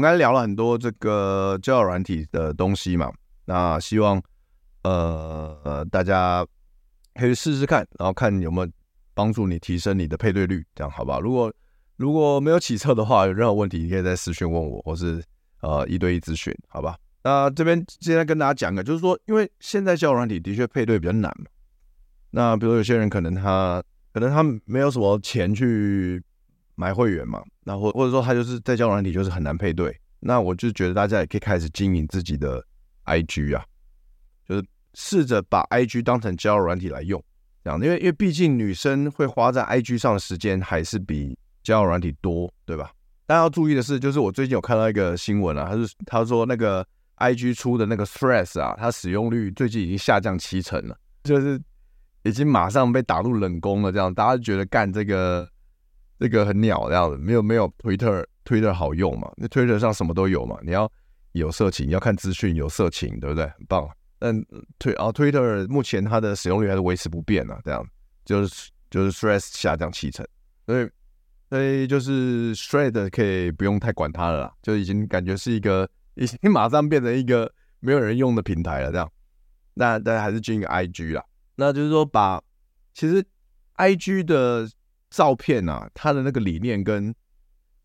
们刚才聊了很多这个交友软体的东西嘛，那希望呃大家可以试试看，然后看有没有帮助你提升你的配对率，这样好不好？如果如果没有起色的话，有任何问题你可以在私讯问我，或是呃一对一咨询，好吧？那这边现在跟大家讲个，就是说，因为现在交友软体的确配对比较难嘛，那比如有些人可能他可能他没有什么钱去。买会员嘛，那或或者说他就是在交友软体就是很难配对，那我就觉得大家也可以开始经营自己的 IG 啊，就是试着把 IG 当成交友软体来用，这样，因为因为毕竟女生会花在 IG 上的时间还是比交友软体多，对吧？大家要注意的是，就是我最近有看到一个新闻啊，他是他说那个 IG 出的那个 Threads 啊，它使用率最近已经下降七成了，就是已经马上被打入冷宫了，这样大家觉得干这个。这个很鸟这样子，没有没有 Twitter Twitter 好用嘛？那 Twitter 上什么都有嘛？你要有色情，你要看资讯有色情，对不对？很棒。但推啊 Twitter 目前它的使用率还是维持不变啊，这样就是就是 Threads 下降七成，所以所以就是 thread 可以不用太管它了啦，就已经感觉是一个已经马上变成一个没有人用的平台了，这样。那大家还是进一个 IG 啦，那就是说把其实 IG 的。照片啊，它的那个理念跟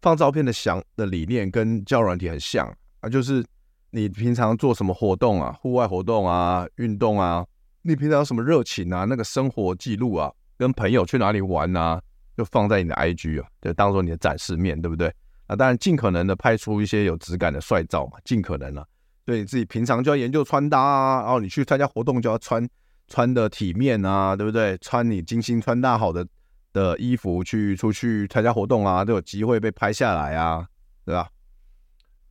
放照片的想的理念跟交软体很像啊，就是你平常做什么活动啊，户外活动啊，运动啊，你平常有什么热情啊，那个生活记录啊，跟朋友去哪里玩啊，就放在你的 IG 啊，就当做你的展示面，对不对？啊，当然尽可能的拍出一些有质感的帅照嘛，尽可能了。对你自己平常就要研究穿搭啊，然后你去参加活动就要穿穿的体面啊，对不对？穿你精心穿搭好的。的衣服去出去参加活动啊，都有机会被拍下来啊，对吧？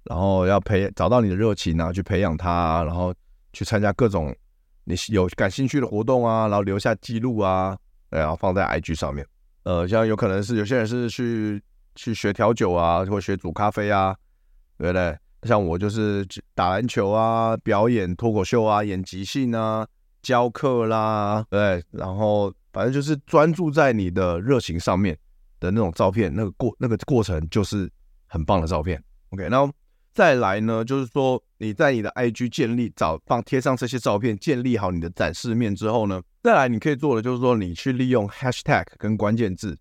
然后要培找到你的热情啊，去培养它啊，然后去参加各种你有感兴趣的活动啊，然后留下记录啊，然后放在 IG 上面。呃，像有可能是有些人是去去学调酒啊，或学煮咖啡啊，对不对？像我就是打篮球啊，表演脱口秀啊，演即兴啊，教课啦，对，然后。反正就是专注在你的热情上面的那种照片，那个过那个过程就是很棒的照片。OK，然后再来呢，就是说你在你的 IG 建立找放贴上这些照片，建立好你的展示面之后呢，再来你可以做的就是说，你去利用 Hashtag 跟关键字，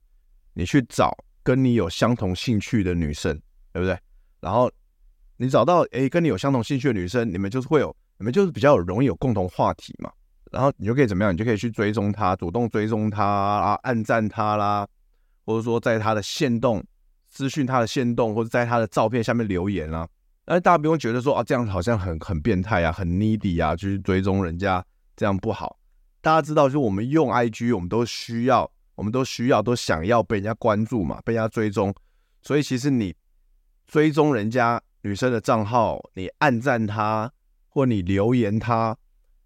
你去找跟你有相同兴趣的女生，对不对？然后你找到诶跟你有相同兴趣的女生，你们就是会有你们就是比较容易有共同话题嘛。然后你就可以怎么样？你就可以去追踪他，主动追踪他啊，暗赞他啦，或者说在他的限动私讯他的限动，或者在他的照片下面留言啊。但是大家不用觉得说啊，这样好像很很变态啊，很 needy 啊，去追踪人家这样不好。大家知道，就我们用 IG，我们都需要，我们都需要，都想要被人家关注嘛，被人家追踪。所以其实你追踪人家女生的账号，你暗赞她，或你留言她。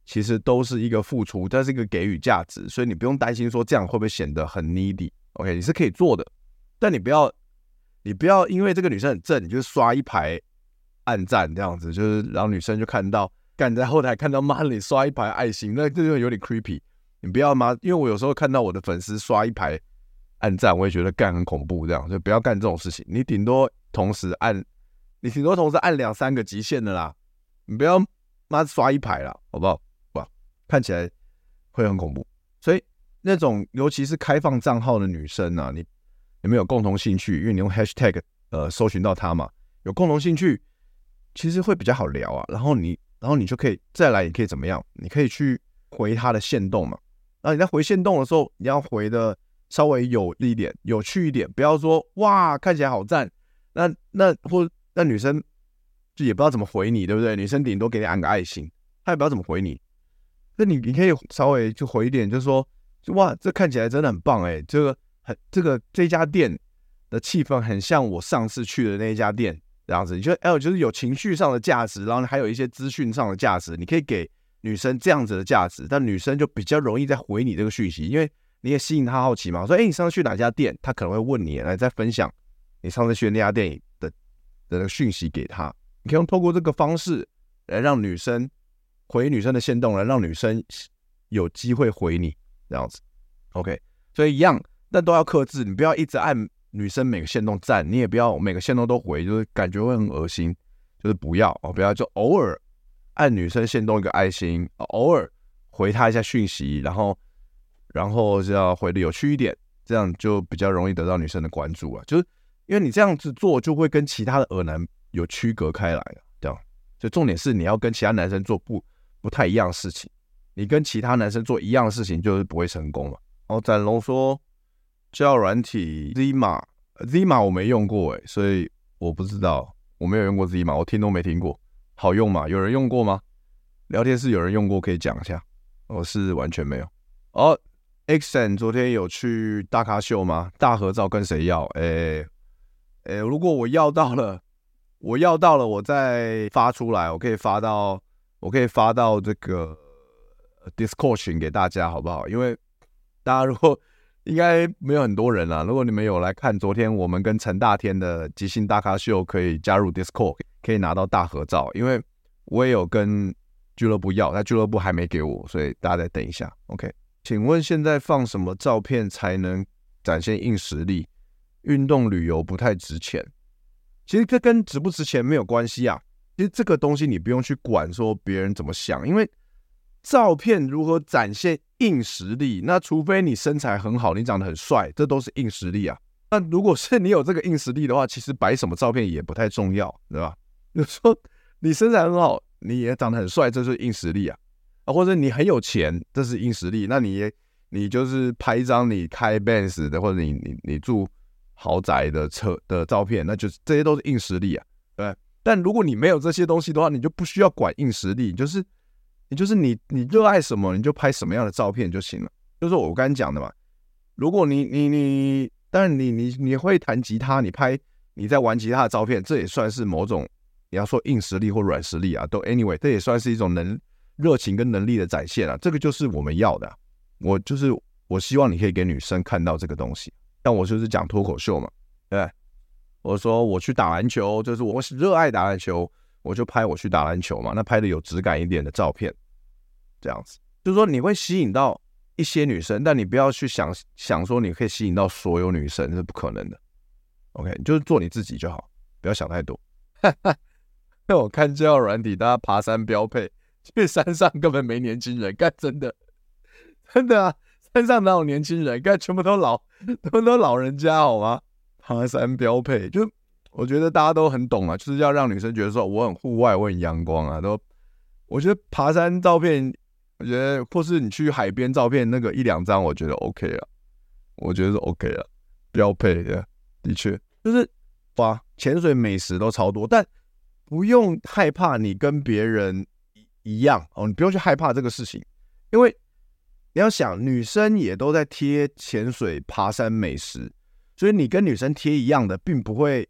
其实都是一个付出，这是一个给予价值，所以你不用担心说这样会不会显得很 needy，OK，你是可以做的，但你不要，你不要因为这个女生很正，你就刷一排暗赞这样子，就是让女生就看到，干在后台看到妈你刷一排爱心，那这就有点 creepy，你不要吗？因为我有时候看到我的粉丝刷一排暗赞，我也觉得干很恐怖，这样就不要干这种事情，你顶多同时按，你顶多同时按两三个极限的啦，你不要妈刷一排啦，好不好？看起来会很恐怖，所以那种尤其是开放账号的女生啊，你有没有共同兴趣？因为你用 hashtag 呃搜寻到她嘛，有共同兴趣，其实会比较好聊啊。然后你，然后你就可以再来，你可以怎么样？你可以去回她的限动嘛。然后你在回限动的时候，你要回的稍微有一点有趣一点，不要说哇看起来好赞，那那或那女生就也不知道怎么回你，对不对？女生顶多给你按个爱心，她也不知道怎么回你。那你你可以稍微就回一点，就是说，哇，这看起来真的很棒哎，这个很这个这家店的气氛很像我上次去的那一家店这样子。你觉得，哎，就是有情绪上的价值，然后还有一些资讯上的价值，你可以给女生这样子的价值，但女生就比较容易再回你这个讯息，因为你也吸引她好奇嘛。说，哎，你上次去哪家店？她可能会问你来再分享你上次去的那家店的的那个讯息给她。你可以用透过这个方式来让女生。回女生的线动来让女生有机会回你这样子，OK，所以一样，但都要克制，你不要一直按女生每个线动赞，你也不要每个线动都回，就是感觉会很恶心，就是不要哦，不要就偶尔按女生限动一个爱心，偶尔回她一下讯息，然后然后就要回的有趣一点，这样就比较容易得到女生的关注啊，就是因为你这样子做就会跟其他的恶男有区隔开来，这样，就重点是你要跟其他男生做不。不太一样的事情，你跟其他男生做一样的事情，就是不会成功嘛。然后展龙说，叫软体 Zima，Zima 我没用过诶，所以我不知道，我没有用过 Zima，我听都没听过，好用吗？有人用过吗？聊天室有人用过，可以讲一下。我是完全没有。哦，Xen 昨天有去大咖秀吗？大合照跟谁要？诶诶，如果我要到了，我要到了，我再发出来，我可以发到。我可以发到这个 Discord 群给大家，好不好？因为大家如果应该没有很多人啦，如果你们有来看昨天我们跟陈大天的即兴大咖秀，可以加入 Discord，可以拿到大合照。因为我也有跟俱乐部要，但俱乐部还没给我，所以大家再等一下。OK，请问现在放什么照片才能展现硬实力？运动旅游不太值钱，其实这跟值不值钱没有关系啊。其实这个东西你不用去管说别人怎么想，因为照片如何展现硬实力，那除非你身材很好，你长得很帅，这都是硬实力啊。那如果是你有这个硬实力的话，其实摆什么照片也不太重要，对吧？就说你身材很好，你也长得很帅，这是硬实力啊。啊，或者你很有钱，这是硬实力。那你也你就是拍一张你开 Benz 的，或者你你你住豪宅的车的照片，那就是这些都是硬实力啊，但如果你没有这些东西的话，你就不需要管硬实力，就是你就是你你热爱什么，你就拍什么样的照片就行了。就是我刚才讲的嘛，如果你你你，当然你你你会弹吉他，你拍你在玩吉他的照片，这也算是某种你要说硬实力或软实力啊，都 anyway，这也算是一种能热情跟能力的展现啊。这个就是我们要的。我就是我希望你可以给女生看到这个东西，但我就是讲脱口秀嘛，对？我说我去打篮球，就是我热爱打篮球，我就拍我去打篮球嘛。那拍的有质感一点的照片，这样子，就是说你会吸引到一些女生，但你不要去想想说你可以吸引到所有女生，是不可能的。OK，就是做你自己就好，不要想太多。哈哈，那我看交友软体，大家爬山标配，去山上根本没年轻人，干真的，真的啊，山上哪有年轻人？干全部都老，都都老人家好吗？爬山标配，就我觉得大家都很懂啊，就是要让女生觉得说我很户外，我很阳光啊。都我觉得爬山照片，我觉得或是你去海边照片那个一两张，我觉得 OK 了，我觉得是 OK 了，标配的，的确就是哇，潜水美食都超多，但不用害怕你跟别人一样哦，你不用去害怕这个事情，因为你要想女生也都在贴潜水、爬山美食。所以你跟女生贴一样的，并不会，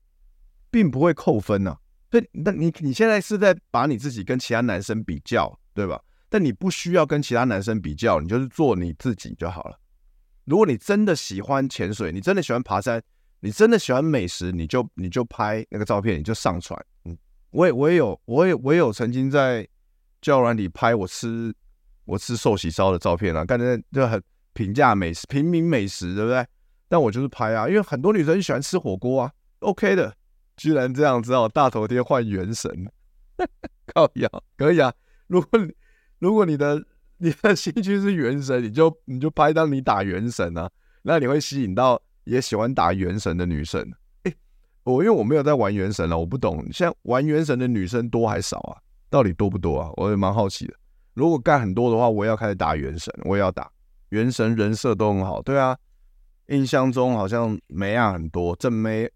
并不会扣分呢、所以，那你你现在是在把你自己跟其他男生比较，对吧？但你不需要跟其他男生比较，你就是做你自己就好了。如果你真的喜欢潜水，你真的喜欢爬山，你真的喜欢美食，你就你就拍那个照片，你就上传。嗯，我也我也有我也我也有曾经在交友软体拍我吃我吃寿喜烧的照片啊，感觉就很平价美食，平民美食，对不对？但我就是拍啊，因为很多女生喜欢吃火锅啊，OK 的。居然这样子哦，大头贴换原神，靠呀，可以啊。如果如果你的你的兴趣是原神，你就你就拍到你打原神啊，那你会吸引到也喜欢打原神的女生。诶，我因为我没有在玩原神了，我不懂，现在玩原神的女生多还少啊？到底多不多啊？我也蛮好奇的。如果干很多的话，我也要开始打原神，我也要打原神，人设都很好，对啊。印象中好像妹啊很多，正妹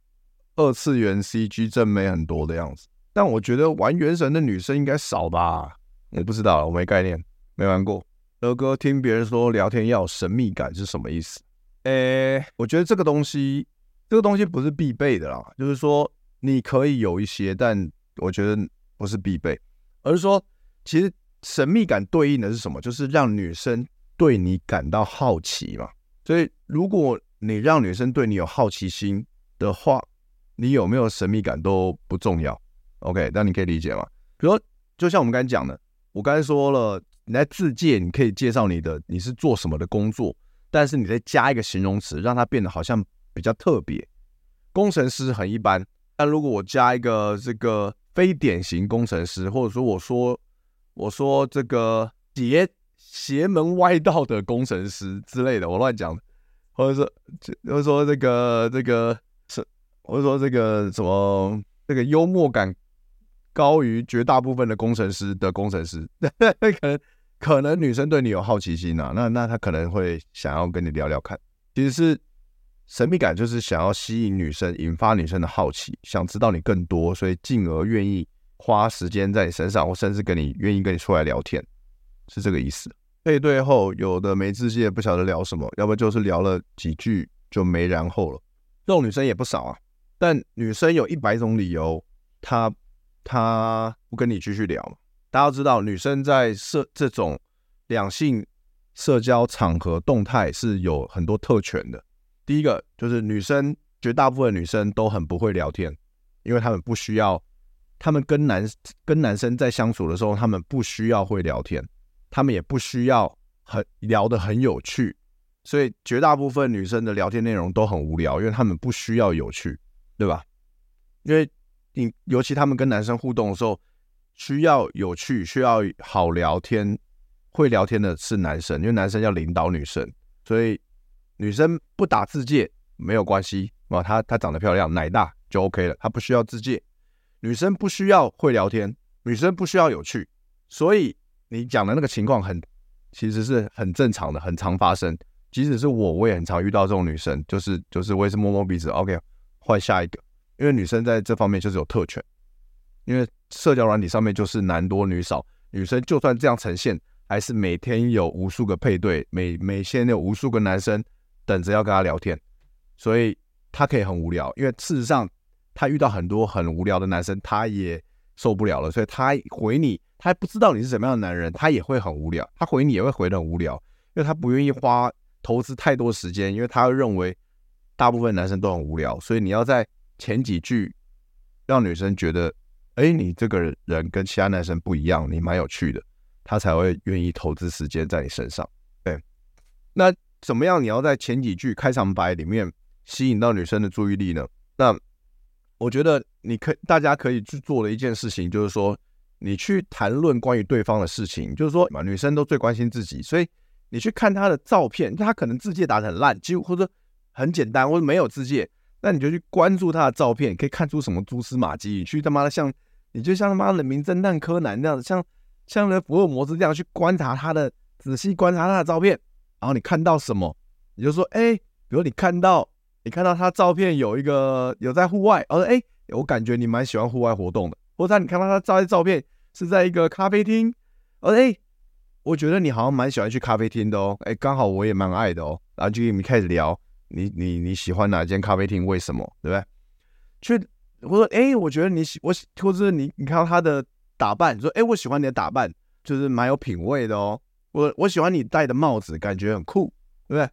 二次元 CG 正妹很多的样子。但我觉得玩原神的女生应该少吧？我不知道，我没概念，没玩过。德哥听别人说聊天要有神秘感是什么意思？诶，我觉得这个东西，这个东西不是必备的啦。就是说你可以有一些，但我觉得不是必备，而是说其实神秘感对应的是什么？就是让女生对你感到好奇嘛。所以如果你让女生对你有好奇心的话，你有没有神秘感都不重要。OK，那你可以理解吗？比如，就像我们刚才讲的，我刚才说了，你在自介，你可以介绍你的你是做什么的工作，但是你再加一个形容词，让它变得好像比较特别。工程师很一般，但如果我加一个这个非典型工程师，或者说我说我说这个邪邪门歪道的工程师之类的，我乱讲，或者说或者说这个这个是，或者说这个什么这个幽默感。高于绝大部分的工程师的工程师，可能可能女生对你有好奇心啊，那那她可能会想要跟你聊聊看。其实是神秘感，就是想要吸引女生，引发女生的好奇，想知道你更多，所以进而愿意花时间在你身上，或甚至跟你愿意跟你出来聊天，是这个意思。配对后有的没自信，不晓得聊什么，要不就是聊了几句就没然后了。这种女生也不少啊，但女生有一百种理由，她。她不跟你继续聊？大家都知道，女生在社这种两性社交场合动态是有很多特权的。第一个就是女生，绝大部分女生都很不会聊天，因为她们不需要，她们跟男跟男生在相处的时候，她们不需要会聊天，他们也不需要很聊得很有趣，所以绝大部分女生的聊天内容都很无聊，因为他们不需要有趣，对吧？因为你尤其他们跟男生互动的时候，需要有趣，需要好聊天，会聊天的是男生，因为男生要领导女生，所以女生不打自介没有关系啊，她她长得漂亮，奶大就 OK 了，她不需要自介。女生不需要会聊天，女生不需要有趣，所以你讲的那个情况很，其实是很正常的，很常发生。即使是我，我也很常遇到这种女生，就是就是我也是摸摸鼻子，OK，换下一个。因为女生在这方面就是有特权，因为社交软体上面就是男多女少，女生就算这样呈现，还是每天有无数个配对，每每天有无数个男生等着要跟她聊天，所以她可以很无聊。因为事实上，她遇到很多很无聊的男生，她也受不了了，所以她回你，他不知道你是什么样的男人，他也会很无聊，他回你也会回得很无聊，因为他不愿意花投资太多时间，因为他认为大部分男生都很无聊，所以你要在。前几句让女生觉得，哎，你这个人跟其他男生不一样，你蛮有趣的，他才会愿意投资时间在你身上。对，那怎么样？你要在前几句开场白里面吸引到女生的注意力呢？那我觉得你可大家可以去做的一件事情，就是说你去谈论关于对方的事情，就是说嘛，女生都最关心自己，所以你去看她的照片，她可能字迹打得很烂，几乎或者很简单，或者没有字迹。那你就去关注她的照片，可以看出什么蛛丝马迹？你去他妈的像，你就像他妈的名侦探柯南那样子，像像那福尔摩斯这样去观察他的，仔细观察他的照片，然后你看到什么，你就说，哎，比如你看到你看到他照片有一个有在户外，我说，哎，我感觉你蛮喜欢户外活动的，或者你看到他照的照片是在一个咖啡厅，我说，哎，我觉得你好像蛮喜欢去咖啡厅的哦，哎，刚好我也蛮爱的哦，然后就跟你们开始聊。你你你喜欢哪间咖啡厅？为什么？对不对？去我说，哎，我觉得你喜我喜，或者你你看到他的打扮，说，哎，我喜欢你的打扮，就是蛮有品味的哦。我我喜欢你戴的帽子，感觉很酷，对不对？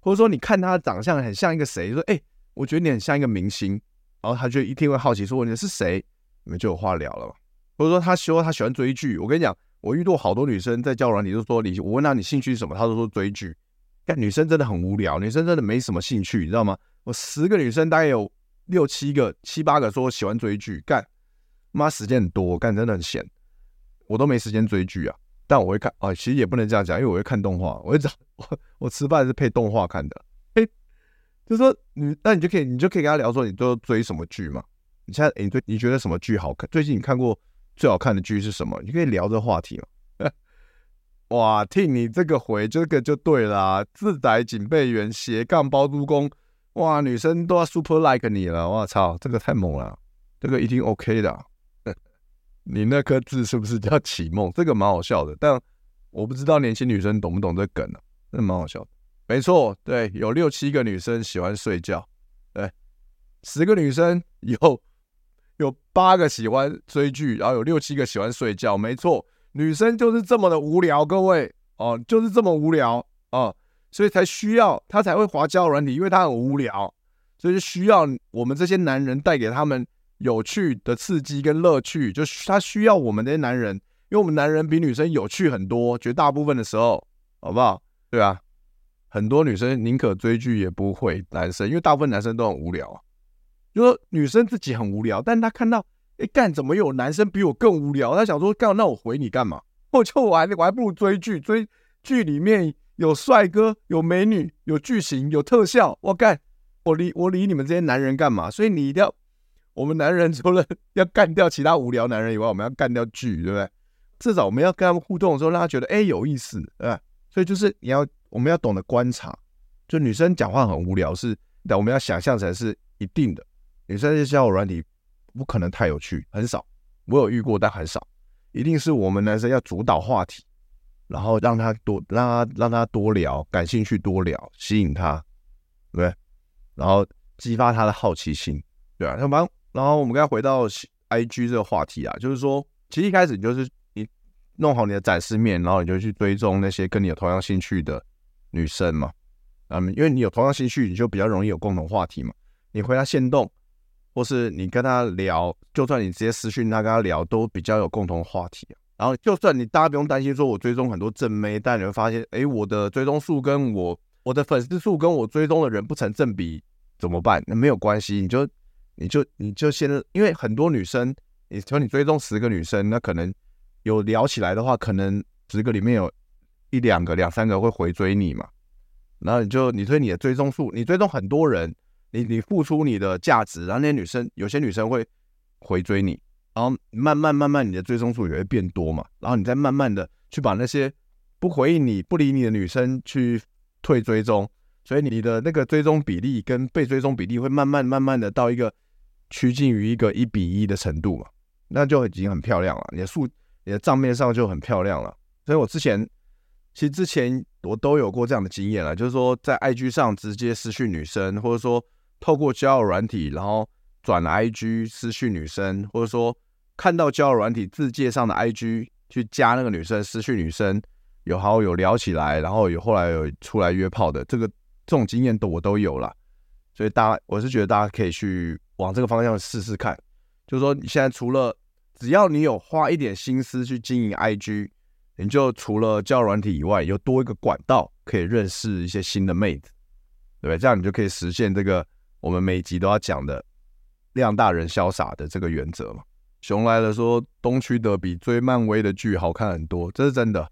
或者说你看他的长相很像一个谁，说，哎，我觉得你很像一个明星，然后他就一定会好奇说，你是谁？你们就有话聊了嘛。或者说他说他喜欢追剧，我跟你讲，我遇到好多女生在交往，你就说你，我问他你兴趣是什么，他都说追剧。但女生真的很无聊，女生真的没什么兴趣，你知道吗？我十个女生大概有六七个、七八个说喜欢追剧，干妈时间很多，干真的很闲，我都没时间追剧啊。但我会看啊，其实也不能这样讲，因为我会看动画，我会找我 我吃饭是配动画看的。嘿，就说你，那你就可以，你就可以跟他聊说你都追什么剧嘛？你现在你对你觉得什么剧好看？最近你看过最好看的剧是什么？你可以聊这话题嘛。哇，听你这个回这个就对啦，自宅警备员斜杠包租公哇，女生都要 super like 你了，我操，这个太猛了，这个一定 OK 的。你那颗痣是不是叫启梦？这个蛮好笑的，但我不知道年轻女生懂不懂这梗呢？那蛮好笑的。没错，对，有六七个女生喜欢睡觉，对，十个女生有有八个喜欢追剧，然后有六七个喜欢睡觉。没错，女生就是这么的无聊，各位哦，就是这么无聊哦，所以才需要她才会滑交友软体，因为她很无聊，所以就需要我们这些男人带给他们。有趣的刺激跟乐趣，就是他需要我们这些男人，因为我们男人比女生有趣很多，绝大部分的时候，好不好？对啊，很多女生宁可追剧也不会男生，因为大部分男生都很无聊。说女生自己很无聊，但她看到，哎干，怎么有男生比我更无聊？她想说，干，那我回你干嘛？我就我还我还不如追剧，追剧里面有帅哥、有美女、有剧情、有特效，我干，我理我理你们这些男人干嘛？所以你一定要。我们男人 除了要干掉其他无聊男人以外，我们要干掉剧，对不对？至少我们要跟他们互动的时候，让他觉得哎有意思，对？所以就是你要我们要懂得观察，就女生讲话很无聊是，但我们要想象成是一定的。女生这交友软体不可能太有趣，很少。我有遇过，但很少。一定是我们男生要主导话题，然后让他多让他让他多聊，感兴趣多聊，吸引他，对对？然后激发他的好奇心，对吧？要不然。后我们刚回到 IG 这个话题啊，就是说，其实一开始你就是你弄好你的展示面，然后你就去追踪那些跟你有同样兴趣的女生嘛，嗯，因为你有同样兴趣，你就比较容易有共同话题嘛。你回他限动，或是你跟他聊，就算你直接私讯他跟他聊，都比较有共同话题。然后就算你大家不用担心说我追踪很多正妹，但你会发现，哎，我的追踪数跟我我的粉丝数跟我追踪的人不成正比，怎么办？那没有关系，你就。你就你就先，因为很多女生，你说你追踪十个女生，那可能有聊起来的话，可能十个里面有一两个、两三个会回追你嘛。然后你就你推你的追踪数，你追踪很多人，你你付出你的价值，然后那些女生有些女生会回追你，然后慢慢慢慢你的追踪数也会变多嘛。然后你再慢慢的去把那些不回应你、不理你的女生去退追踪，所以你的那个追踪比例跟被追踪比例会慢慢慢慢的到一个。趋近于一个一比一的程度嘛，那就已经很漂亮了。你的数，你的账面上就很漂亮了。所以我之前，其实之前我都有过这样的经验了，就是说在 IG 上直接私讯女生，或者说透过交友软体，然后转了 IG 私讯女生，或者说看到交友软体字介上的 IG 去加那个女生私讯女生，有好友聊起来，然后有后来有出来约炮的，这个这种经验都我都有了。所以大家，我是觉得大家可以去。往这个方向试试看，就是说，你现在除了只要你有花一点心思去经营 IG，你就除了交友软体以外，有多一个管道可以认识一些新的妹子，对不对？这样你就可以实现这个我们每集都要讲的量大人潇洒的这个原则嘛。熊来了说，东区的比追漫威的剧好看很多，这是真的，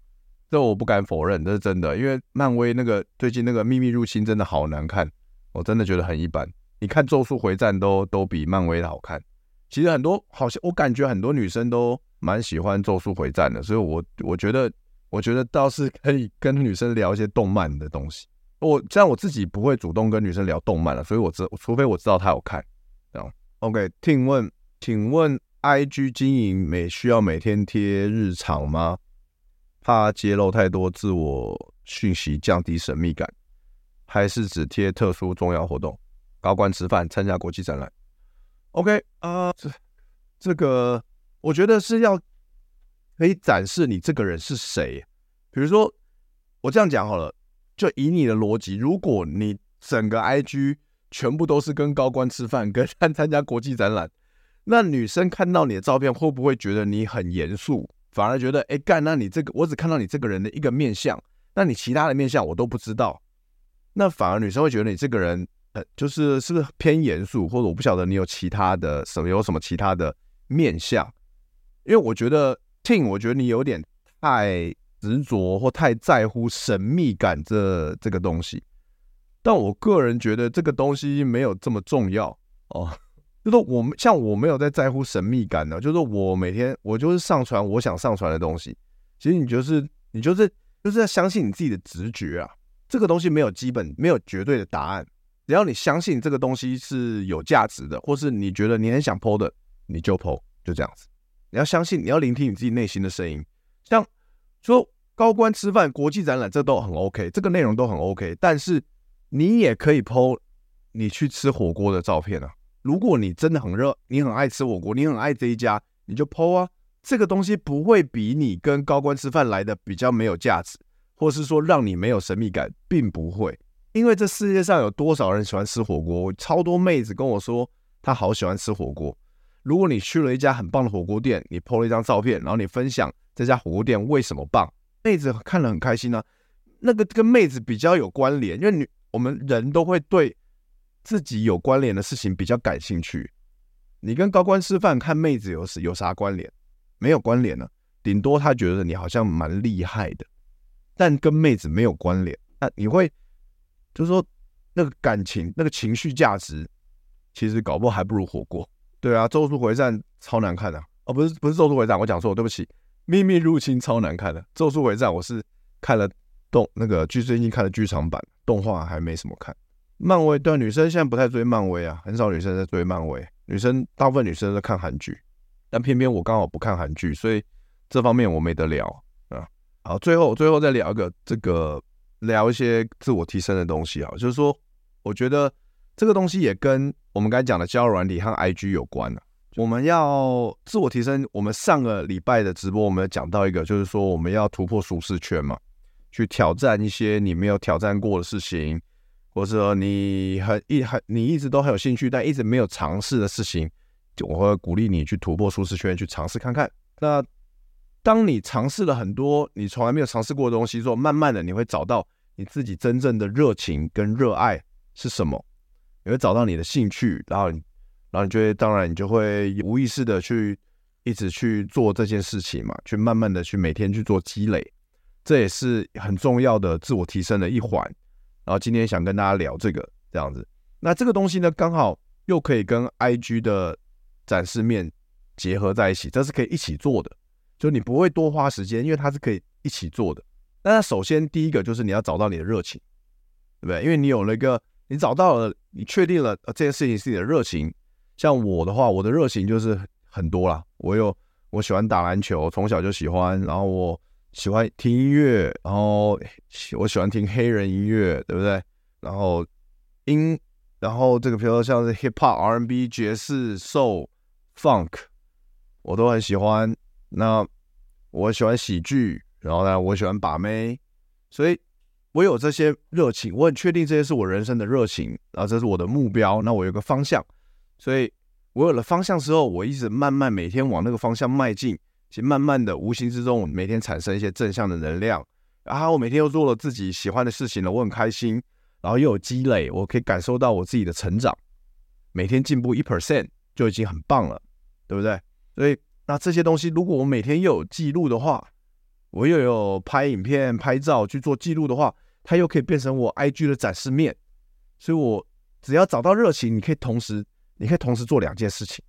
这我不敢否认，这是真的，因为漫威那个最近那个秘密入侵真的好难看，我真的觉得很一般。你看《咒术回战》都都比漫威的好看，其实很多好像我感觉很多女生都蛮喜欢《咒术回战》的，所以我我觉得我觉得倒是可以跟女生聊一些动漫的东西。我这样我自己不会主动跟女生聊动漫了，所以我知除非我知道她有看这样。OK，请问请问 IG 经营每需要每天贴日常吗？怕揭露太多自我讯息，降低神秘感，还是只贴特殊重要活动？高官吃饭，参加国际展览。OK 啊、这这个我觉得是要可以展示你这个人是谁。比如说，我这样讲好了，就以你的逻辑，如果你整个 IG 全部都是跟高官吃饭，跟参参加国际展览，那女生看到你的照片，会不会觉得你很严肃？反而觉得，哎干，那你这个我只看到你这个人的一个面相，那你其他的面相我都不知道。那反而女生会觉得你这个人。就是是不是偏严肃，或者我不晓得你有其他的什么有什么其他的面相，因为我觉得 Tin，我觉得你有点太执着或太在乎神秘感这这个东西，但我个人觉得这个东西没有这么重要哦。就是我们像我没有在在乎神秘感的，就是我每天我就是上传我想上传的东西，其实你就是你就是就是要相信你自己的直觉啊，这个东西没有基本没有绝对的答案。只要你相信这个东西是有价值的，或是你觉得你很想剖的，你就剖就这样子。你要相信，你要聆听你自己内心的声音。像说高官吃饭、国际展览，这都很 OK，这个内容都很 OK。但是你也可以 po 你去吃火锅的照片啊。如果你真的很热，你很爱吃火锅，你很爱这一家，你就 po 啊。这个东西不会比你跟高官吃饭来的比较没有价值，或是说让你没有神秘感，并不会。因为这世界上有多少人喜欢吃火锅？超多妹子跟我说，她好喜欢吃火锅。如果你去了一家很棒的火锅店，你 po 了一张照片，然后你分享这家火锅店为什么棒，妹子看了很开心呢、那个跟妹子比较有关联，因为你我们人都会对自己有关联的事情比较感兴趣。你跟高官吃饭看妹子有有啥关联？没有关联呢、顶多他觉得你好像蛮厉害的，但跟妹子没有关联。那你会？就是说，那个感情、那个情绪价值，其实搞不好还不如火锅。对啊，《咒术回战》超难看的哦，不是不是《咒术回战》，我讲错，对不起，《秘密入侵》超难看的，《咒术回战》我是看了动那个剧，最近看了剧场版，动画还没什么看。漫威对女生现在不太追漫威啊，很少女生在追漫威，女生大部分女生在看韩剧，但偏偏我刚好不看韩剧，所以这方面我没得聊啊。好，最后最后再聊一个这个。聊一些自我提升的东西啊，就是说，我觉得这个东西也跟我们刚才讲的交友软体和 IG 有关了。我们要自我提升，我们上个礼拜的直播，我们讲到一个，就是说我们要突破舒适圈嘛，去挑战一些你没有挑战过的事情，或者说你很一很你一直都很有兴趣，但一直没有尝试的事情，我会鼓励你去突破舒适圈，去尝试看看。那当你尝试了很多你从来没有尝试过的东西之后，慢慢的你会找到你自己真正的热情跟热爱是什么，你会找到你的兴趣，然后，然后你就会，当然你就会无意识的去一直去做这件事情嘛，去慢慢的去每天去做积累，这也是很重要的自我提升的一环。然后今天想跟大家聊这个这样子，那这个东西呢，刚好又可以跟 IG 的展示面结合在一起，这是可以一起做的。就你不会多花时间，因为它是可以一起做的。那首先第一个就是你要找到你的热情，对不对？因为你有了一个，你找到了，你确定了这件事情是你的热情。像我的话，我的热情就是很多啦。我有我喜欢打篮球，从小就喜欢，然后我喜欢听音乐，然后我喜欢听黑人音乐，对不对？然后音，然后这个比如说像是 hip hop、R&B、爵士、soul、funk，我都很喜欢。那我喜欢喜剧，然后呢，我喜欢把妹，所以我有这些热情，我很确定这些是我人生的热情，然后这是我的目标。那我有个方向，所以我有了方向之后，我一直慢慢每天往那个方向迈进，其实慢慢的无形之中，我每天产生一些正向的能量。然后我每天又做了自己喜欢的事情了，我很开心，然后又有积累，我可以感受到我自己的成长，每天进步一 percent 就已经很棒了，对不对？所以。那这些东西，如果我每天又有记录的话，我又有拍影片、拍照去做记录的话，它又可以变成我 IG 的展示面。所以，我只要找到热情，你可以同时，你可以同时做两件事情，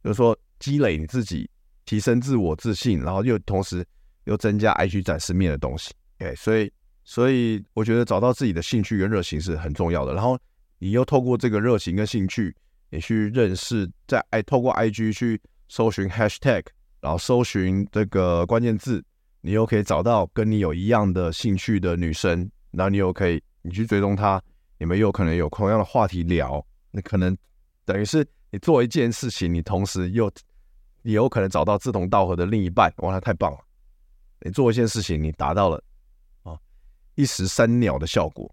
比如说积累你自己，提升自我自信，然后又同时又增加 IG 展示面的东西。哎，所以，所以我觉得找到自己的兴趣跟热情是很重要的。然后，你又透过这个热情跟兴趣，你去认识，在哎，透过 IG 去。搜寻 hashtag，然后搜寻这个关键字，你又可以找到跟你有一样的兴趣的女生，然后你又可以你去追踪他，你们又可能有同样的话题聊，那可能等于是你做一件事情，你同时又也有可能找到志同道合的另一半，哇，那太棒了！你做一件事情，你达到了啊一石三鸟的效果，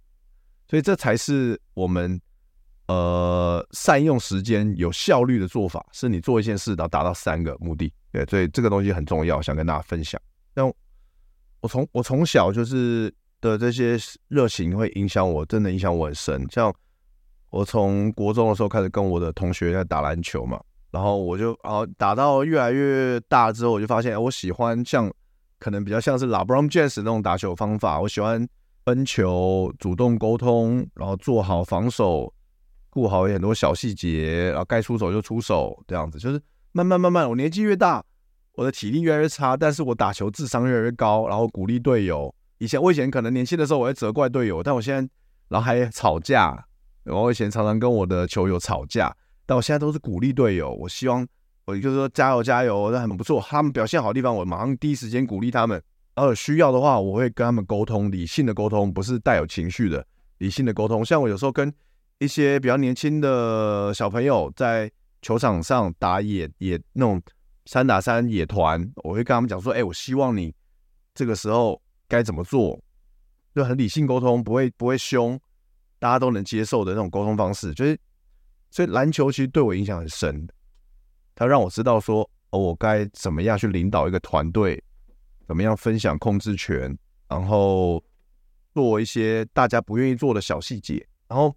所以这才是我们。呃，善用时间、有效率的做法，是你做一件事，然后达到三个目的。对，所以这个东西很重要，想跟大家分享。像我从我从小就是的这些热情，会影响我，真的影响我很深。像我从国中的时候开始跟我的同学在打篮球嘛，然后我就然后打到越来越大之后，我就发现我喜欢像可能比较像是 LeBron James 那种打球方法。我喜欢分球、主动沟通，然后做好防守。顾好很多小细节，然后该出手就出手，这样子就是慢慢慢慢。我年纪越大，我的体力越来越差，但是我打球智商越来越高，然后鼓励队友。以前我以前可能年轻的时候我会责怪队友，但我现在然后还吵架，我以前常常跟我的球友吵架，但我现在都是鼓励队友。我希望我就是说加油加油，那很不错。他们表现好的地方，我马上第一时间鼓励他们。然后有需要的话，我会跟他们沟通，理性的沟通，不是带有情绪的理性的沟通。像我有时候跟一些比较年轻的小朋友在球场上打野野那种三打三野团，我会跟他们讲说：“哎，我希望你这个时候该怎么做。”就很理性沟通，不会不会凶，大家都能接受的那种沟通方式。就是，所以篮球其实对我影响很深，它让我知道说，哦，我该怎么样去领导一个团队。怎么样分享控制权，然后做一些大家不愿意做的小细节。然后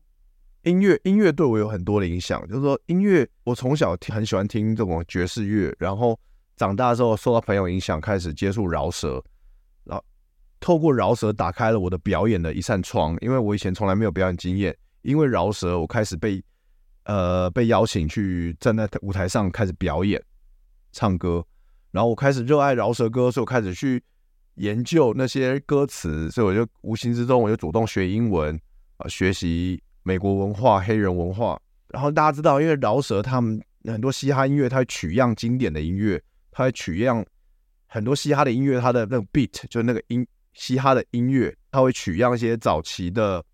音乐，音乐对我有很多的影响。就是说，音乐我从小很喜欢听这种爵士乐，然后长大之后受到朋友影响，开始接触饶舌，透过饶舌打开了我的表演的一扇窗。因为我以前从来没有表演经验，因为饶舌，我开始被呃被邀请去站在舞台上开始表演唱歌。然后我开始热爱饶舌歌，所以我开始去研究那些歌词，所以我就无形之中我就主动学英文啊，学习美国文化、黑人文化。然后大家知道，因为饶舌他们很多嘻哈音乐，它会取样经典的音乐，它会取样很多嘻哈的音乐，它的那个 beat 就是那个音嘻哈的音乐，它会取样一些早期的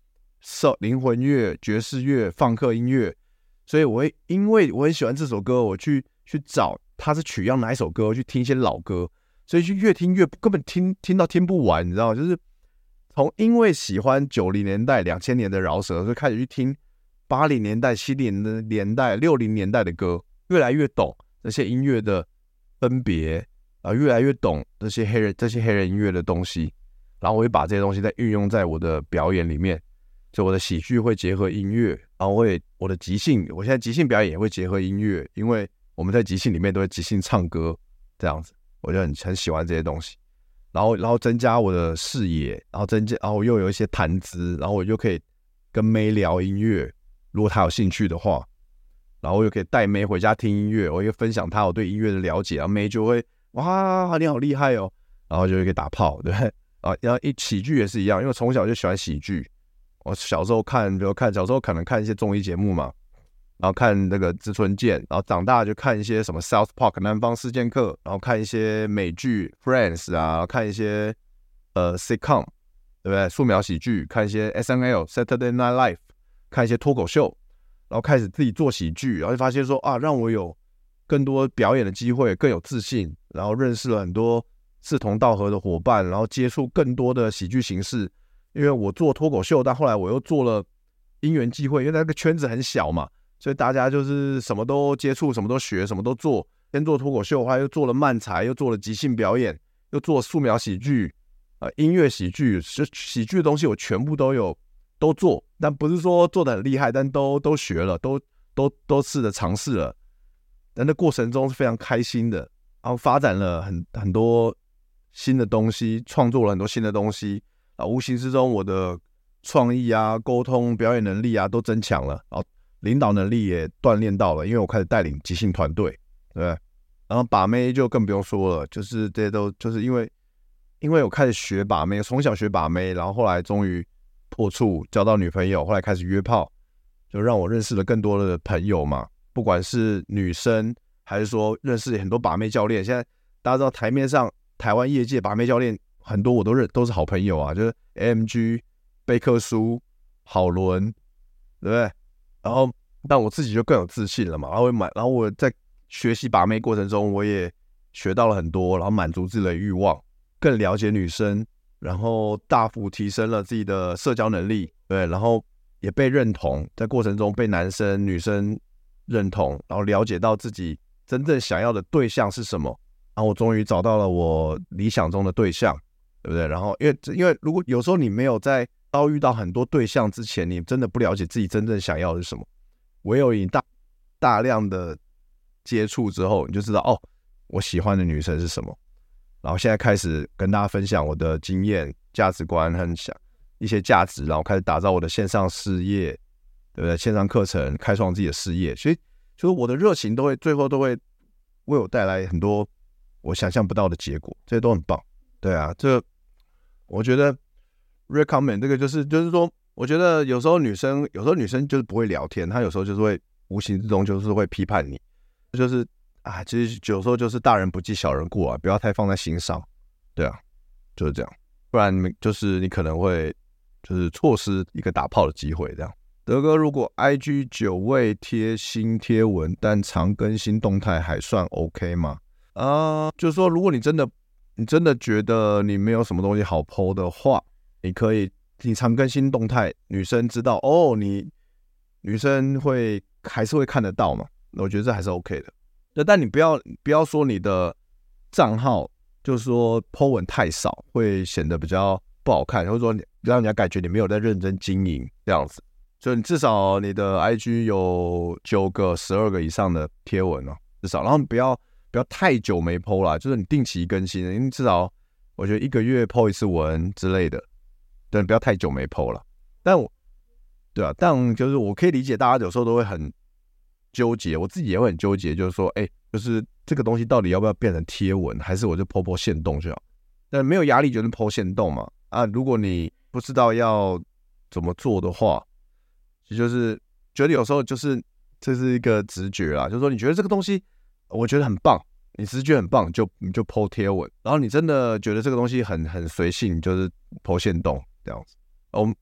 受灵魂乐、爵士乐、放克音乐。所以我会因为我很喜欢这首歌，我去去找。他是取样哪一首歌去听一些老歌，所以就越听越根本听听到听不完，你知道？就是从因为喜欢九零年代、两千年的饶舌，就开始去听八零年代、七零的年代、六零年代的歌，越来越懂那些音乐的分别啊，越来越懂这些黑人这些黑人音乐的东西，然后我会把这些东西再运用在我的表演里面，就我的喜剧会结合音乐，然后我会我的即兴，我现在即兴表演也会结合音乐，因为。我们在即兴里面都会即兴唱歌，这样子，我就很很喜欢这些东西。然后，然后增加我的视野，然后增加，然后又有一些谈资，然后我就可以跟妹聊音乐，如果她有兴趣的话，然后我又可以带妹回家听音乐，我又分享她我对音乐的了解，然后妹就会哇，你好厉害哦，然后就会可以打炮，对？啊，然后一喜剧也是一样，因为从小就喜欢喜剧，我小时候看，比如看小时候可能看一些综艺节目嘛。然后看那个志村健，然后长大就看一些什么 South Park 南方四贱客，然后看一些美剧 Friends 啊，看一些呃 sitcom 对不对？素描喜剧，看一些 SNL Saturday Night Live，看一些脱口秀，然后开始自己做喜剧，然后就发现说啊，让我有更多表演的机会，更有自信，然后认识了很多志同道合的伙伴，然后接触更多的喜剧形式。因为我做脱口秀，但后来我又做了因缘际会，因为那个圈子很小嘛。所以大家就是什么都接触，什么都学，什么都做。先做脱口秀，后来又做了漫才，又做了即兴表演，又做素描喜剧，呃，音乐喜剧，喜喜剧的东西我全部都有都做，但不是说做的很厉害，但都都学了，都都都试着尝试了。但那过程中是非常开心的，然后发展了很很多新的东西，创作了很多新的东西啊，无形之中我的创意啊、沟通、表演能力啊都增强了，然后。领导能力也锻炼到了，因为我开始带领即兴团队，对，然后把妹就更不用说了，就是这些都就是因为，因为我开始学把妹，从小学把妹，然后后来终于破处交到女朋友，后来开始约炮，就让我认识了更多的朋友嘛，不管是女生还是说认识很多把妹教练。现在大家知道台面上台湾业界把妹教练很多，我都认都是好朋友啊，就是 MG、贝克书、好伦，对不对？然后，但我自己就更有自信了嘛。然后我买，然后我在学习把妹过程中，我也学到了很多，然后满足自己的欲望，更了解女生，然后大幅提升了自己的社交能力，对，然后也被认同，在过程中被男生女生认同，然后了解到自己真正想要的对象是什么。然后我终于找到了我理想中的对象，对不对？然后因为因为如果有时候你没有在遭遇到很多对象之前，你真的不了解自己真正想要的是什么。唯有你大大量的接触之后，你就知道哦，我喜欢的女生是什么。然后现在开始跟大家分享我的经验、价值观和想一些价值，然后开始打造我的线上事业，对不对？线上课程，开创自己的事业。所以，就是我的热情都会最后都会为我带来很多我想象不到的结果，这些都很棒。对啊，这我觉得。recommend 这个就是就是说，我觉得有时候女生，有时候女生就是不会聊天，她有时候就是会无形之中就是会批判你，就是啊，其实有时候就是大人不计小人过啊，不要太放在心上，对啊，就是这样，不然你就是你可能会就是错失一个打炮的机会。这样，德哥，如果 IG 久未贴新贴文，但常更新动态，还算 OK 吗？啊、就是说，如果你真的你真的觉得你没有什么东西好 po 的话，你可以。你常更新动态，女生知道哦，你女生会还是会看得到嘛？我觉得这还是 OK 的。那但你不要不要说你的账号就是说 po 文太少，会显得比较不好看，或者说让人家感觉你没有在认真经营这样子。所以你至少你的 IG 有九个、十二个以上的贴文哦，至少，然后不要不要太久没 po 啦，就是你定期更新，因为至少我觉得一个月 po 一次文之类的。对，不要太久没 po 了。但我，对啊，但就是我可以理解大家有时候都会很纠结，我自己也会很纠结，就是说，哎，就是这个东西到底要不要变成贴文，还是我就 po po 限动就好？但没有压力，就是 po 限动嘛。啊，如果你不知道要怎么做的话，其实就是觉得有时候就是这是一个直觉啦，就是说你觉得这个东西我觉得很棒，你直觉很棒，就你就 po 贴文。然后你真的觉得这个东西很很随性，就是 po 限动。这样子，我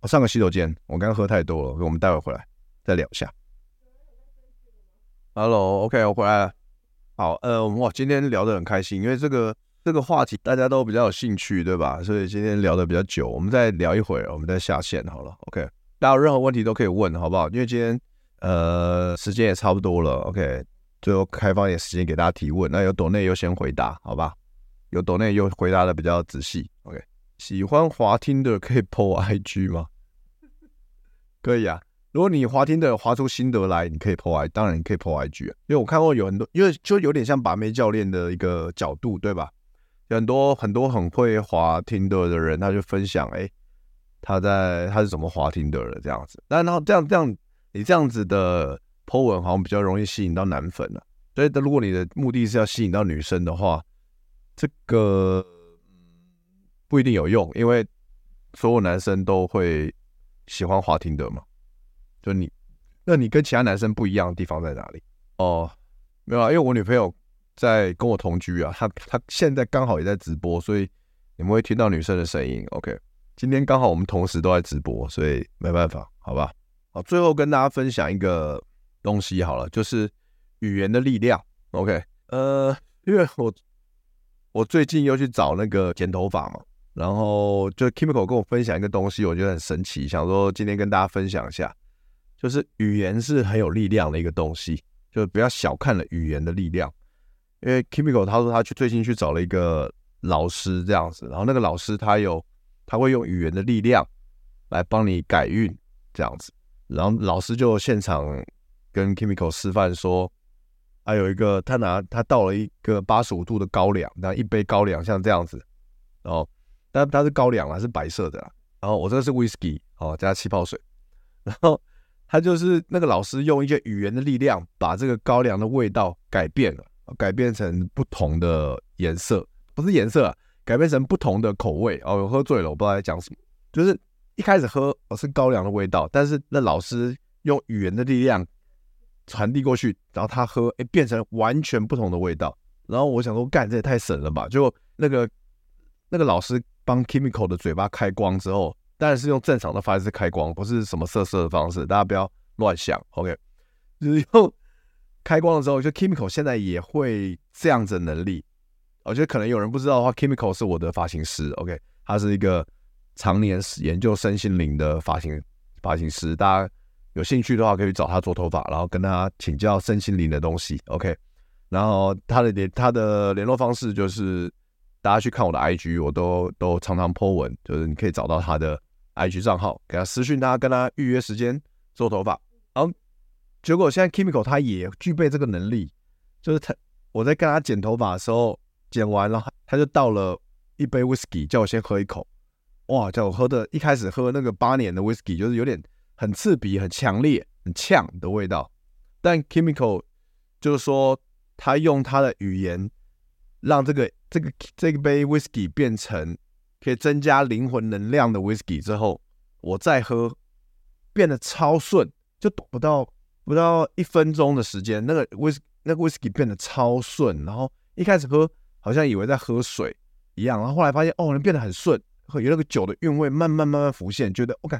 我上个洗手间，我刚刚喝太多了，我们待会回来再聊一下。Hello，OK，我回来了。好，呃，我们哇，今天聊得很开心，因为这个这个话题大家都比较有兴趣，对吧？所以今天聊得比较久，我们再聊一会儿，我们再下线好了。OK，大家有任何问题都可以问，好不好？因为今天呃时间也差不多了，OK，最后开放一点时间给大家提问。那有抖内优先回答，好吧？有抖内又回答的比较仔细，OK。喜欢滑听的可以 po IG 吗？可以啊，如果你滑听的滑出心得来，你可以 po I，当然你可以 po IG 啊。因为我看过有很多，因为就有点像把妹教练的一个角度，对吧？很多很多很会滑听的的人，他就分享，哎，他在他是怎么滑听的这样子。但然后这样这样，你这样子的 po 文好像比较容易吸引到男粉了啊。所以，如果你的目的是要吸引到女生的话，这个。不一定有用，因为所有男生都会喜欢华听的嘛。就你，那你跟其他男生不一样的地方在哪里？哦，没有啊，因为我女朋友在跟我同居啊，她她现在刚好也在直播，所以你们会听到女生的声音。OK，今天刚好我们同时都在直播，所以没办法，好吧。好，最后跟大家分享一个东西好了，就是语言的力量。OK，呃，因为我我最近又去找那个剪头发嘛。然后就 Kimiko 跟我分享一个东西，我觉得很神奇，想说今天跟大家分享一下，就是语言是很有力量的一个东西，就不要小看了语言的力量。因为 Kimiko 他说他去最近去找了一个老师这样子，然后那个老师他有他会用语言的力量来帮你改运这样子，然后老师就现场跟 Kimiko 示范说，还有一个他拿他倒了一个八十五度的高粱，然后一杯高粱像这样子，然后。但它是高粱啊，是白色的。然后我这个是 whisky 哦，加气泡水。然后他就是那个老师用一些语言的力量，把这个高粱的味道改变了，改变成不同的颜色，不是颜色啊，改变成不同的口味。哦，我喝醉了，我不知道在讲什么。就是一开始喝哦是高粱的味道，但是那老师用语言的力量传递过去，然后他喝，哎，变成完全不同的味道。然后我想说，干，这也太神了吧！就那个那个老师。帮 Kimiko 的嘴巴开光之后，当然是用正常的方式开光，不是什么色色的方式，大家不要乱想。OK，就是用开光的时候，就 Kimiko 现在也会这样子的能力。我觉得可能有人不知道的话，Kimiko 是我的发型师。OK，他是一个常年研究身心灵的发型发型师，大家有兴趣的话可以找他做头发，然后跟他请教身心灵的东西。OK，然后他的联他的联络方式就是。大家去看我的 IG，我都都常常 po 文，就是你可以找到他的 IG 账号，给他私讯，他跟他预约时间做头发。然后结果现在 Kimiko 他也具备这个能力，就是他我在跟他剪头发的时候，剪完了他就倒了一杯 Whisky，叫我先喝一口。哇，叫我喝的，一开始喝那个八年的 Whisky，就是有点很刺鼻、很强烈、很呛的味道。但 Kimiko 就是说，他用他的语言让这个。这个这个杯 whisky 变成可以增加灵魂能量的 whisky 之后，我再喝，变得超顺，就不到不到一分钟的时间，那个威士那个 whisky 变得超顺。然后一开始喝好像以为在喝水一样，然后后来发现哦，变得很顺，有那个酒的韵味慢慢慢慢浮现，觉得 OK，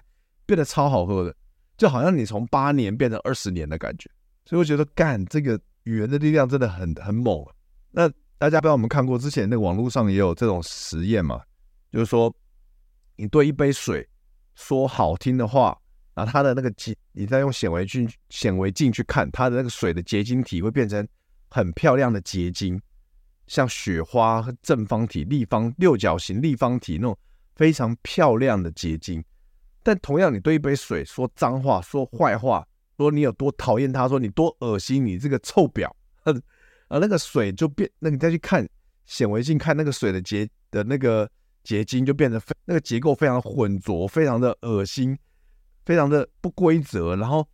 变得超好喝的，就好像你从八年变成二十年的感觉。所以我觉得干这个语言的力量真的很很猛。那大家不知道我们看过之前那个网络上也有这种实验嘛？就是说你对一杯水说好听的话，然后它的那个结，你再用显微镜显微镜去看它的那个水的结晶体会变成很漂亮的结晶。像雪花、正方体、立方、六角形、立方体那种非常漂亮的结晶，但同样，你对一杯水说脏话、说坏话，说你有多讨厌它，说你多恶心，你这个臭婊，啊，那个水就变，那你再去看显微镜看那个水的结的那个结晶，就变得非那个结构非常浑浊，非常的恶心，非常的不规则，然后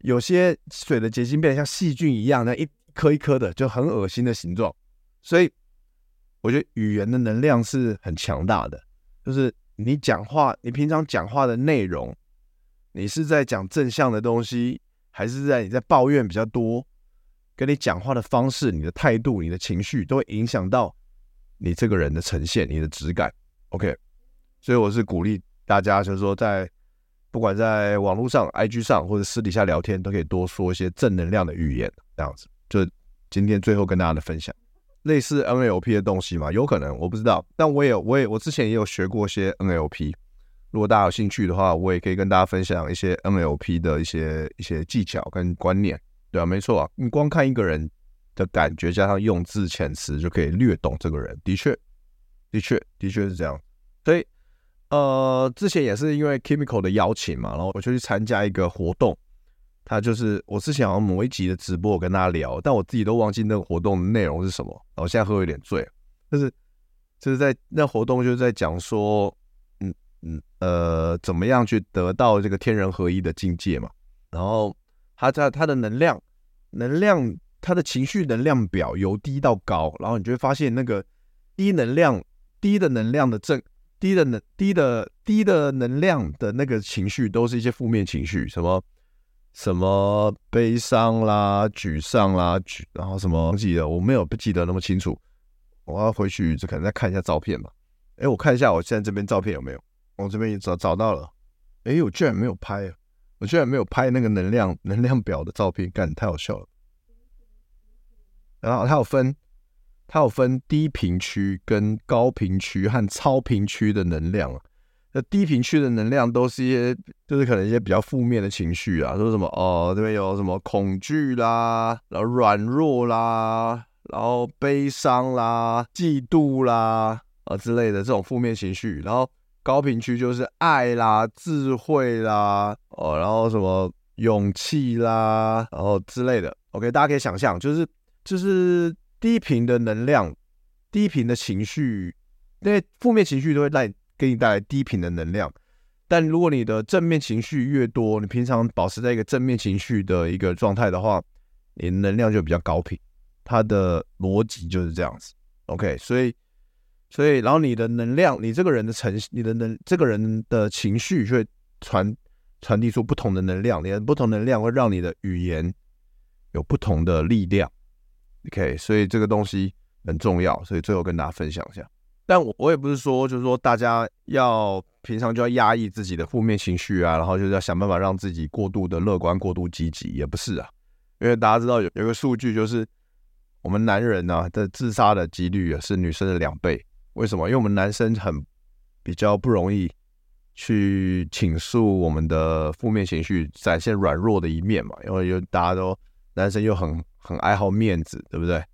有些水的结晶变得像细菌一样，那一颗一颗的就很恶心的形状。所以，我觉得语言的能量是很强大的。就是你讲话，你平常讲话的内容，你是在讲正向的东西，还是在你在抱怨比较多？跟你讲话的方式、你的态度、你的情绪，都会影响到你这个人的呈现、你的质感。OK，所以我是鼓励大家，就是说，在不管在网络上、IG 上，或者私底下聊天，都可以多说一些正能量的语言。这样子，就今天最后跟大家的分享。类似 NLP 的东西嘛，有可能我不知道，但我也我也我之前也有学过一些 NLP。如果大家有兴趣的话，我也可以跟大家分享一些 NLP 的一些一些技巧跟观念。对啊，没错啊，你光看一个人的感觉，加上用字遣词，就可以略懂这个人。的确，的确，的确是这样。所以，呃，之前也是因为 Chemical 的邀请嘛，然后我就去参加一个活动。他就是我之前好像某一集的直播，我跟大家聊，但我自己都忘记那个活动的内容是什么。然后现在喝有点醉，就是就是在那活动就是在讲说，嗯嗯呃，怎么样去得到这个天人合一的境界嘛。然后他在他的能量能量，他的情绪能量表由低到高，然后你就会发现那个低能量低的能量的正低的能低的低的能量的那个情绪，都是一些负面情绪，什么。什么悲伤啦、沮丧啦，然后什么忘记了，我没有不记得那么清楚。我要回去就可能再看一下照片吧。哎，我看一下我现在这边照片有没有？我这边也找找到了。哎，我居然没有拍，我居然没有拍那个能量能量表的照片，干，太好笑了。然后它有分，它有分低频区、跟高频区和超频区的能量啊。那低频区的能量都是一些，就是可能一些比较负面的情绪啊，说什么哦，这边有什么恐惧啦，然后软弱啦，然后悲伤啦、嫉妒啦啊之类的这种负面情绪。然后高频区就是爱啦、智慧啦，哦，然后什么勇气啦，然后之类的。OK，大家可以想象，就是就是低频的能量、低频的情绪，那负面情绪都会带。给你带来低频的能量，但如果你的正面情绪越多，你平常保持在一个正面情绪的一个状态的话，你能量就比较高频。它的逻辑就是这样子。OK，所以，所以，然后你的能量，你这个人的呈，你的能，这个人的情绪会传传递出不同的能量，你的不同能量会让你的语言有不同的力量。OK，所以这个东西很重要，所以最后跟大家分享一下。但我我也不是说，就是说大家要平常就要压抑自己的负面情绪啊，然后就是要想办法让自己过度的乐观、过度积极，也不是啊。因为大家知道有有个数据，就是我们男人呢、啊、的自杀的几率是女生的两倍。为什么？因为我们男生很比较不容易去倾诉我们的负面情绪，展现软弱的一面嘛。因为有大家都男生又很很爱好面子，对不对？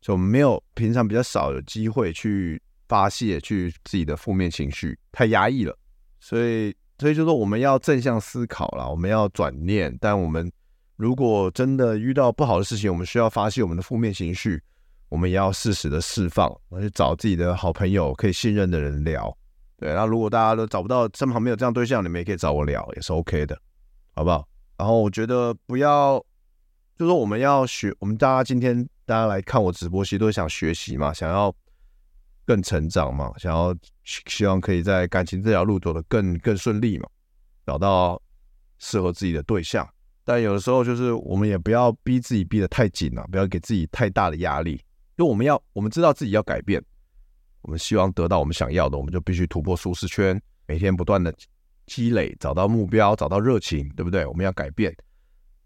所以我们没有平常比较少有机会去。发泄去自己的负面情绪太压抑了，所以所以就说我们要正向思考啦，我们要转念。但我们如果真的遇到不好的事情，我们需要发泄我们的负面情绪，我们也要适时的释放，而去找自己的好朋友可以信任的人聊。对，那如果大家都找不到身旁没有这样对象，你们也可以找我聊，也是 OK 的，好不好？然后我觉得不要，就说我们要学，我们大家今天大家来看我直播，其实都想学习嘛，想要。更成长嘛，想要希望可以在感情这条路走得更更顺利嘛，找到适合自己的对象。但有的时候就是我们也不要逼自己逼得太紧了，不要给自己太大的压力。就我们要我们知道自己要改变，我们希望得到我们想要的，我们就必须突破舒适圈，每天不断的积累，找到目标，找到热情，对不对？我们要改变。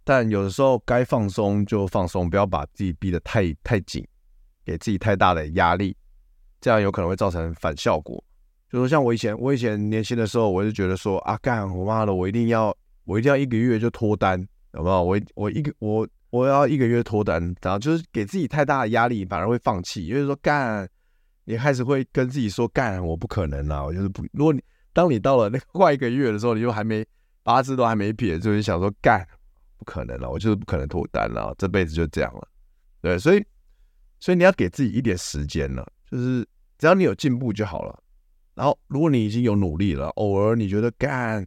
但有的时候该放松就放松，不要把自己逼得太太紧，给自己太大的压力，这样有可能会造成反效果。就说像我以前，我以前年轻的时候，我就觉得说啊，干我妈的，我一定要，我一定要一个月就脱单，有没有？我我一个我我要一个月脱单，然后就是给自己太大的压力，反而会放弃。因为说干，你开始会跟自己说干，我不可能啊，我就是不。如果你当你到了那个快一个月的时候，你就还没八字都还没撇，就是想说干。不可能了，我就是不可能脱单了，这辈子就这样了。对，所以，所以你要给自己一点时间了，就是只要你有进步就好了。然后，如果你已经有努力了，偶尔你觉得干，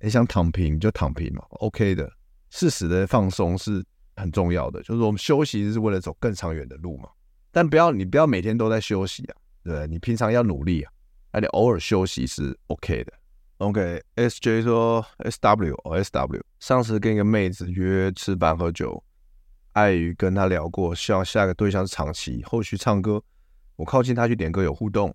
你想躺平就躺平嘛，OK 的。适时的放松是很重要的，就是我们休息是为了走更长远的路嘛。但不要你不要每天都在休息啊，对，你平常要努力啊，那你偶尔休息是 OK 的。OK，SJ 说 SW 哦 SW，上次跟一个妹子约吃饭喝酒，碍于跟她聊过，希望下个对象是长期。后续唱歌，我靠近她去点歌有互动，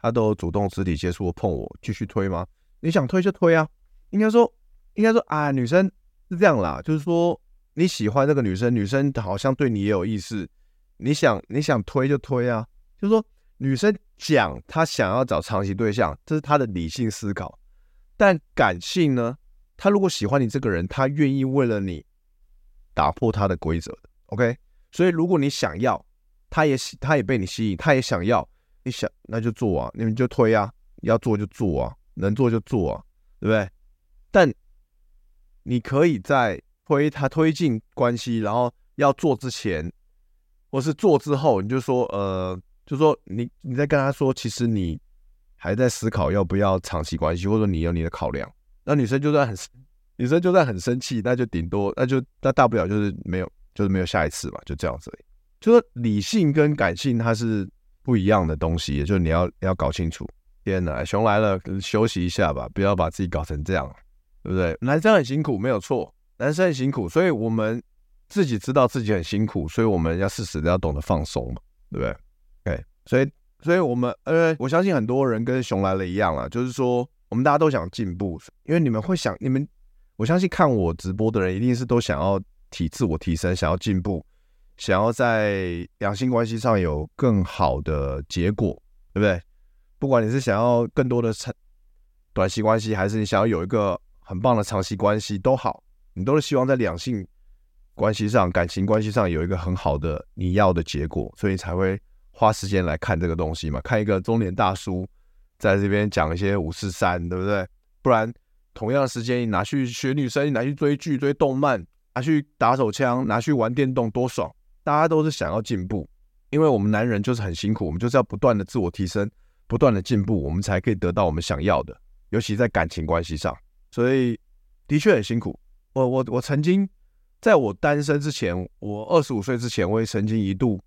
她都主动肢体接触碰我，继续推吗？你想推就推啊。应该说，应该说啊，女生是这样啦，就是说你喜欢这个女生，女生好像对你也有意思，你想你想推就推啊。就是说女生讲她想要找长期对象，这是她的理性思考。但感性呢？她如果喜欢你这个人，她愿意为了你打破她的规则的。OK，所以如果你想要，他也喜，他也被你吸引，他也想要，你想那就做啊，你们就推啊，要做就做啊，能做就做啊，对不对？但你可以在推他推进关系，然后要做之前，或是做之后，你就说呃，就说你你在跟他说，其实你。还在思考要不要长期关系，或者你有你的考量。那女生就算很，女生就算很生气，那就顶多，那就那大不了就是没有，就是没有下一次嘛，就这样子。就说理性跟感性它是不一样的东西，也就是你要要搞清楚。天哪，熊来了，休息一下吧，不要把自己搞成这样，对不对？男生很辛苦，没有错，男生很辛苦，所以我们自己知道自己很辛苦，所以我们要适时的要懂得放松嘛，对不对？OK，所以。所以，我们呃，我相信很多人跟熊来了一样啊，就是说，我们大家都想进步，因为你们会想，你们，我相信看我直播的人，一定是都想要提自我提升，想要进步，想要在两性关系上有更好的结果，对不对？不管你是想要更多的长短期关系，还是你想要有一个很棒的长期关系，都好，你都是希望在两性关系上、感情关系上有一个很好的你要的结果，所以才会。花时间来看这个东西嘛，看一个中年大叔在这边讲一些五四三，对不对？不然同样的时间你拿去学女生，你拿去追剧、追动漫，拿去打手枪，拿去玩电动，多爽！大家都是想要进步，因为我们男人就是很辛苦，我们就是要不断的自我提升，不断的进步，我们才可以得到我们想要的。尤其在感情关系上，所以的确很辛苦。我我我曾经在我单身之前，我二十五岁之前，我也曾经一度。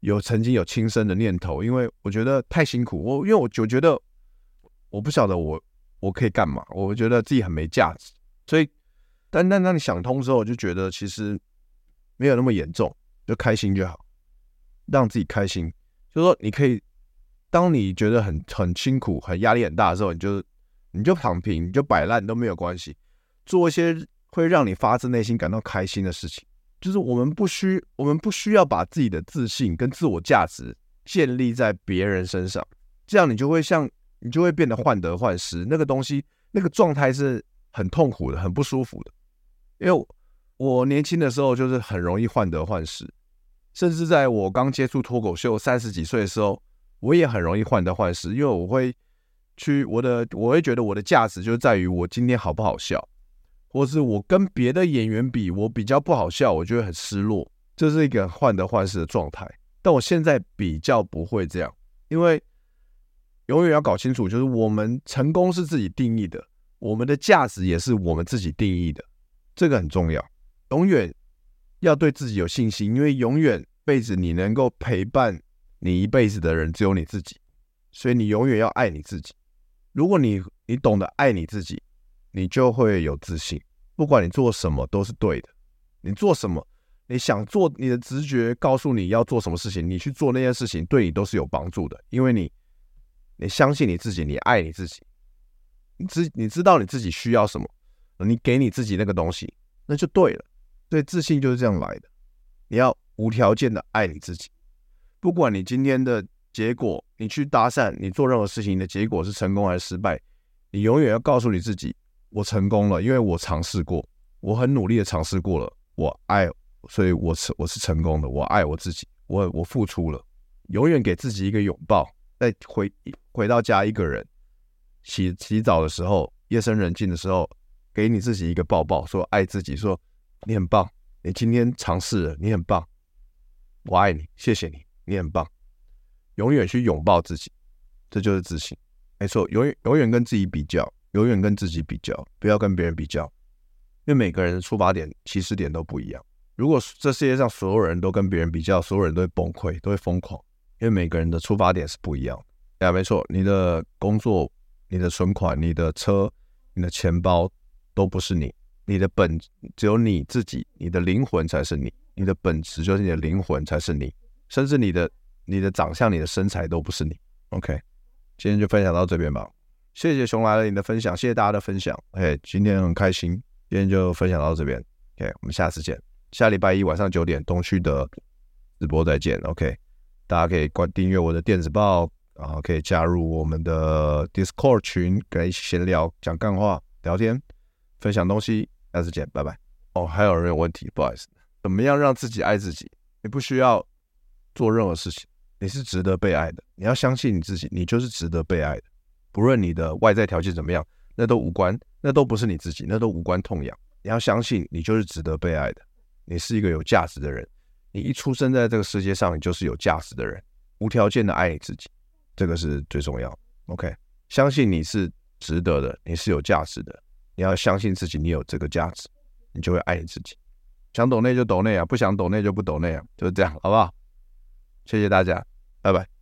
有曾经有轻生的念头，因为我觉得太辛苦。我因为我就觉得我不晓得我我可以干嘛，我觉得自己很没价值。所以，但但当你想通之后，我就觉得其实没有那么严重，就开心就好，让自己开心。就是说，你可以当你觉得很很辛苦、很压力很大的时候，你就你就躺平，你就摆烂都没有关系，做一些会让你发自内心感到开心的事情。就是我们不需，我们不需要把自己的自信跟自我价值建立在别人身上，这样你就会像，你就会变得患得患失。那个东西，那个状态是很痛苦的，很不舒服的。因为我，我年轻的时候就是很容易患得患失，甚至在我刚接触脱口秀三十几岁的时候，我也很容易患得患失，因为我会去我的，我会觉得我的价值就在于我今天好不好笑。或是我跟别的演员比，我比较不好笑，我就会很失落，这是一个患得患失的状态。但我现在比较不会这样，因为永远要搞清楚，就是我们成功是自己定义的，我们的价值也是我们自己定义的，这个很重要。永远要对自己有信心，因为永远辈子你能够陪伴你一辈子的人只有你自己，所以你永远要爱你自己。如果你你懂得爱你自己，你就会有自信。不管你做什么都是对的，你做什么，你想做，你的直觉告诉你要做什么事情，你去做那件事情，对你都是有帮助的，因为你你相信你自己，你爱你自己，你知你知道你自己需要什么，你给你自己那个东西，那就对了。所以自信就是这样来的，你要无条件的爱你自己，不管你今天的结果，你去搭讪，你做任何事情，你的结果是成功还是失败，你永远要告诉你自己。我成功了，因为我尝试过，我很努力的尝试过了，我爱，所以我是我是成功的，我爱我自己，我我付出了，永远给自己一个拥抱，再回回到家一个人洗洗澡的时候，夜深人静的时候，给你自己一个抱抱，说爱自己，说你很棒，你今天尝试了，你很棒，我爱你，谢谢你，你很棒，永远去拥抱自己，这就是自信，没错，永远永远跟自己比较。永远跟自己比较，不要跟别人比较，因为每个人的出发点、起始点都不一样。如果这世界上所有人都跟别人比较，所有人都会崩溃，都会疯狂，因为每个人的出发点是不一样的。呀啊，没错，你的工作、你的存款、你的车、你的钱包都不是你，你的本只有你自己，你的灵魂才是你，你的本质就是你的灵魂才是你，甚至你的你的长相、你的身材都不是你。OK，今天就分享到这边吧。谢谢熊来了你的分享，谢谢大家的分享。OK，今天很开心，今天就分享到这边。OK，我们下次见，下礼拜一晚上九点东区的直播再见。OK，大家可以关订阅我的电子报，然后可以加入我们的 Discord 群，跟一起闲聊、讲干话、聊天、分享东西。下次见，拜拜。哦，还有人有问题，不好意思，怎么样让自己爱自己？你不需要做任何事情，你是值得被爱的。你要相信你自己，你就是值得被爱的。不论你的外在条件怎么样，那都无关，那都不是你自己，那都无关痛痒。你要相信，你就是值得被爱的，你是一个有价值的人。你一出生在这个世界上，你就是有价值的人，无条件的爱你自己，这个是最重要。OK，相信你是值得的，你是有价值的。你要相信自己，你有这个价值，你就会爱你自己。想抖内就抖内啊，不想抖内就不抖内啊，就是这样，好不好？谢谢大家，拜拜。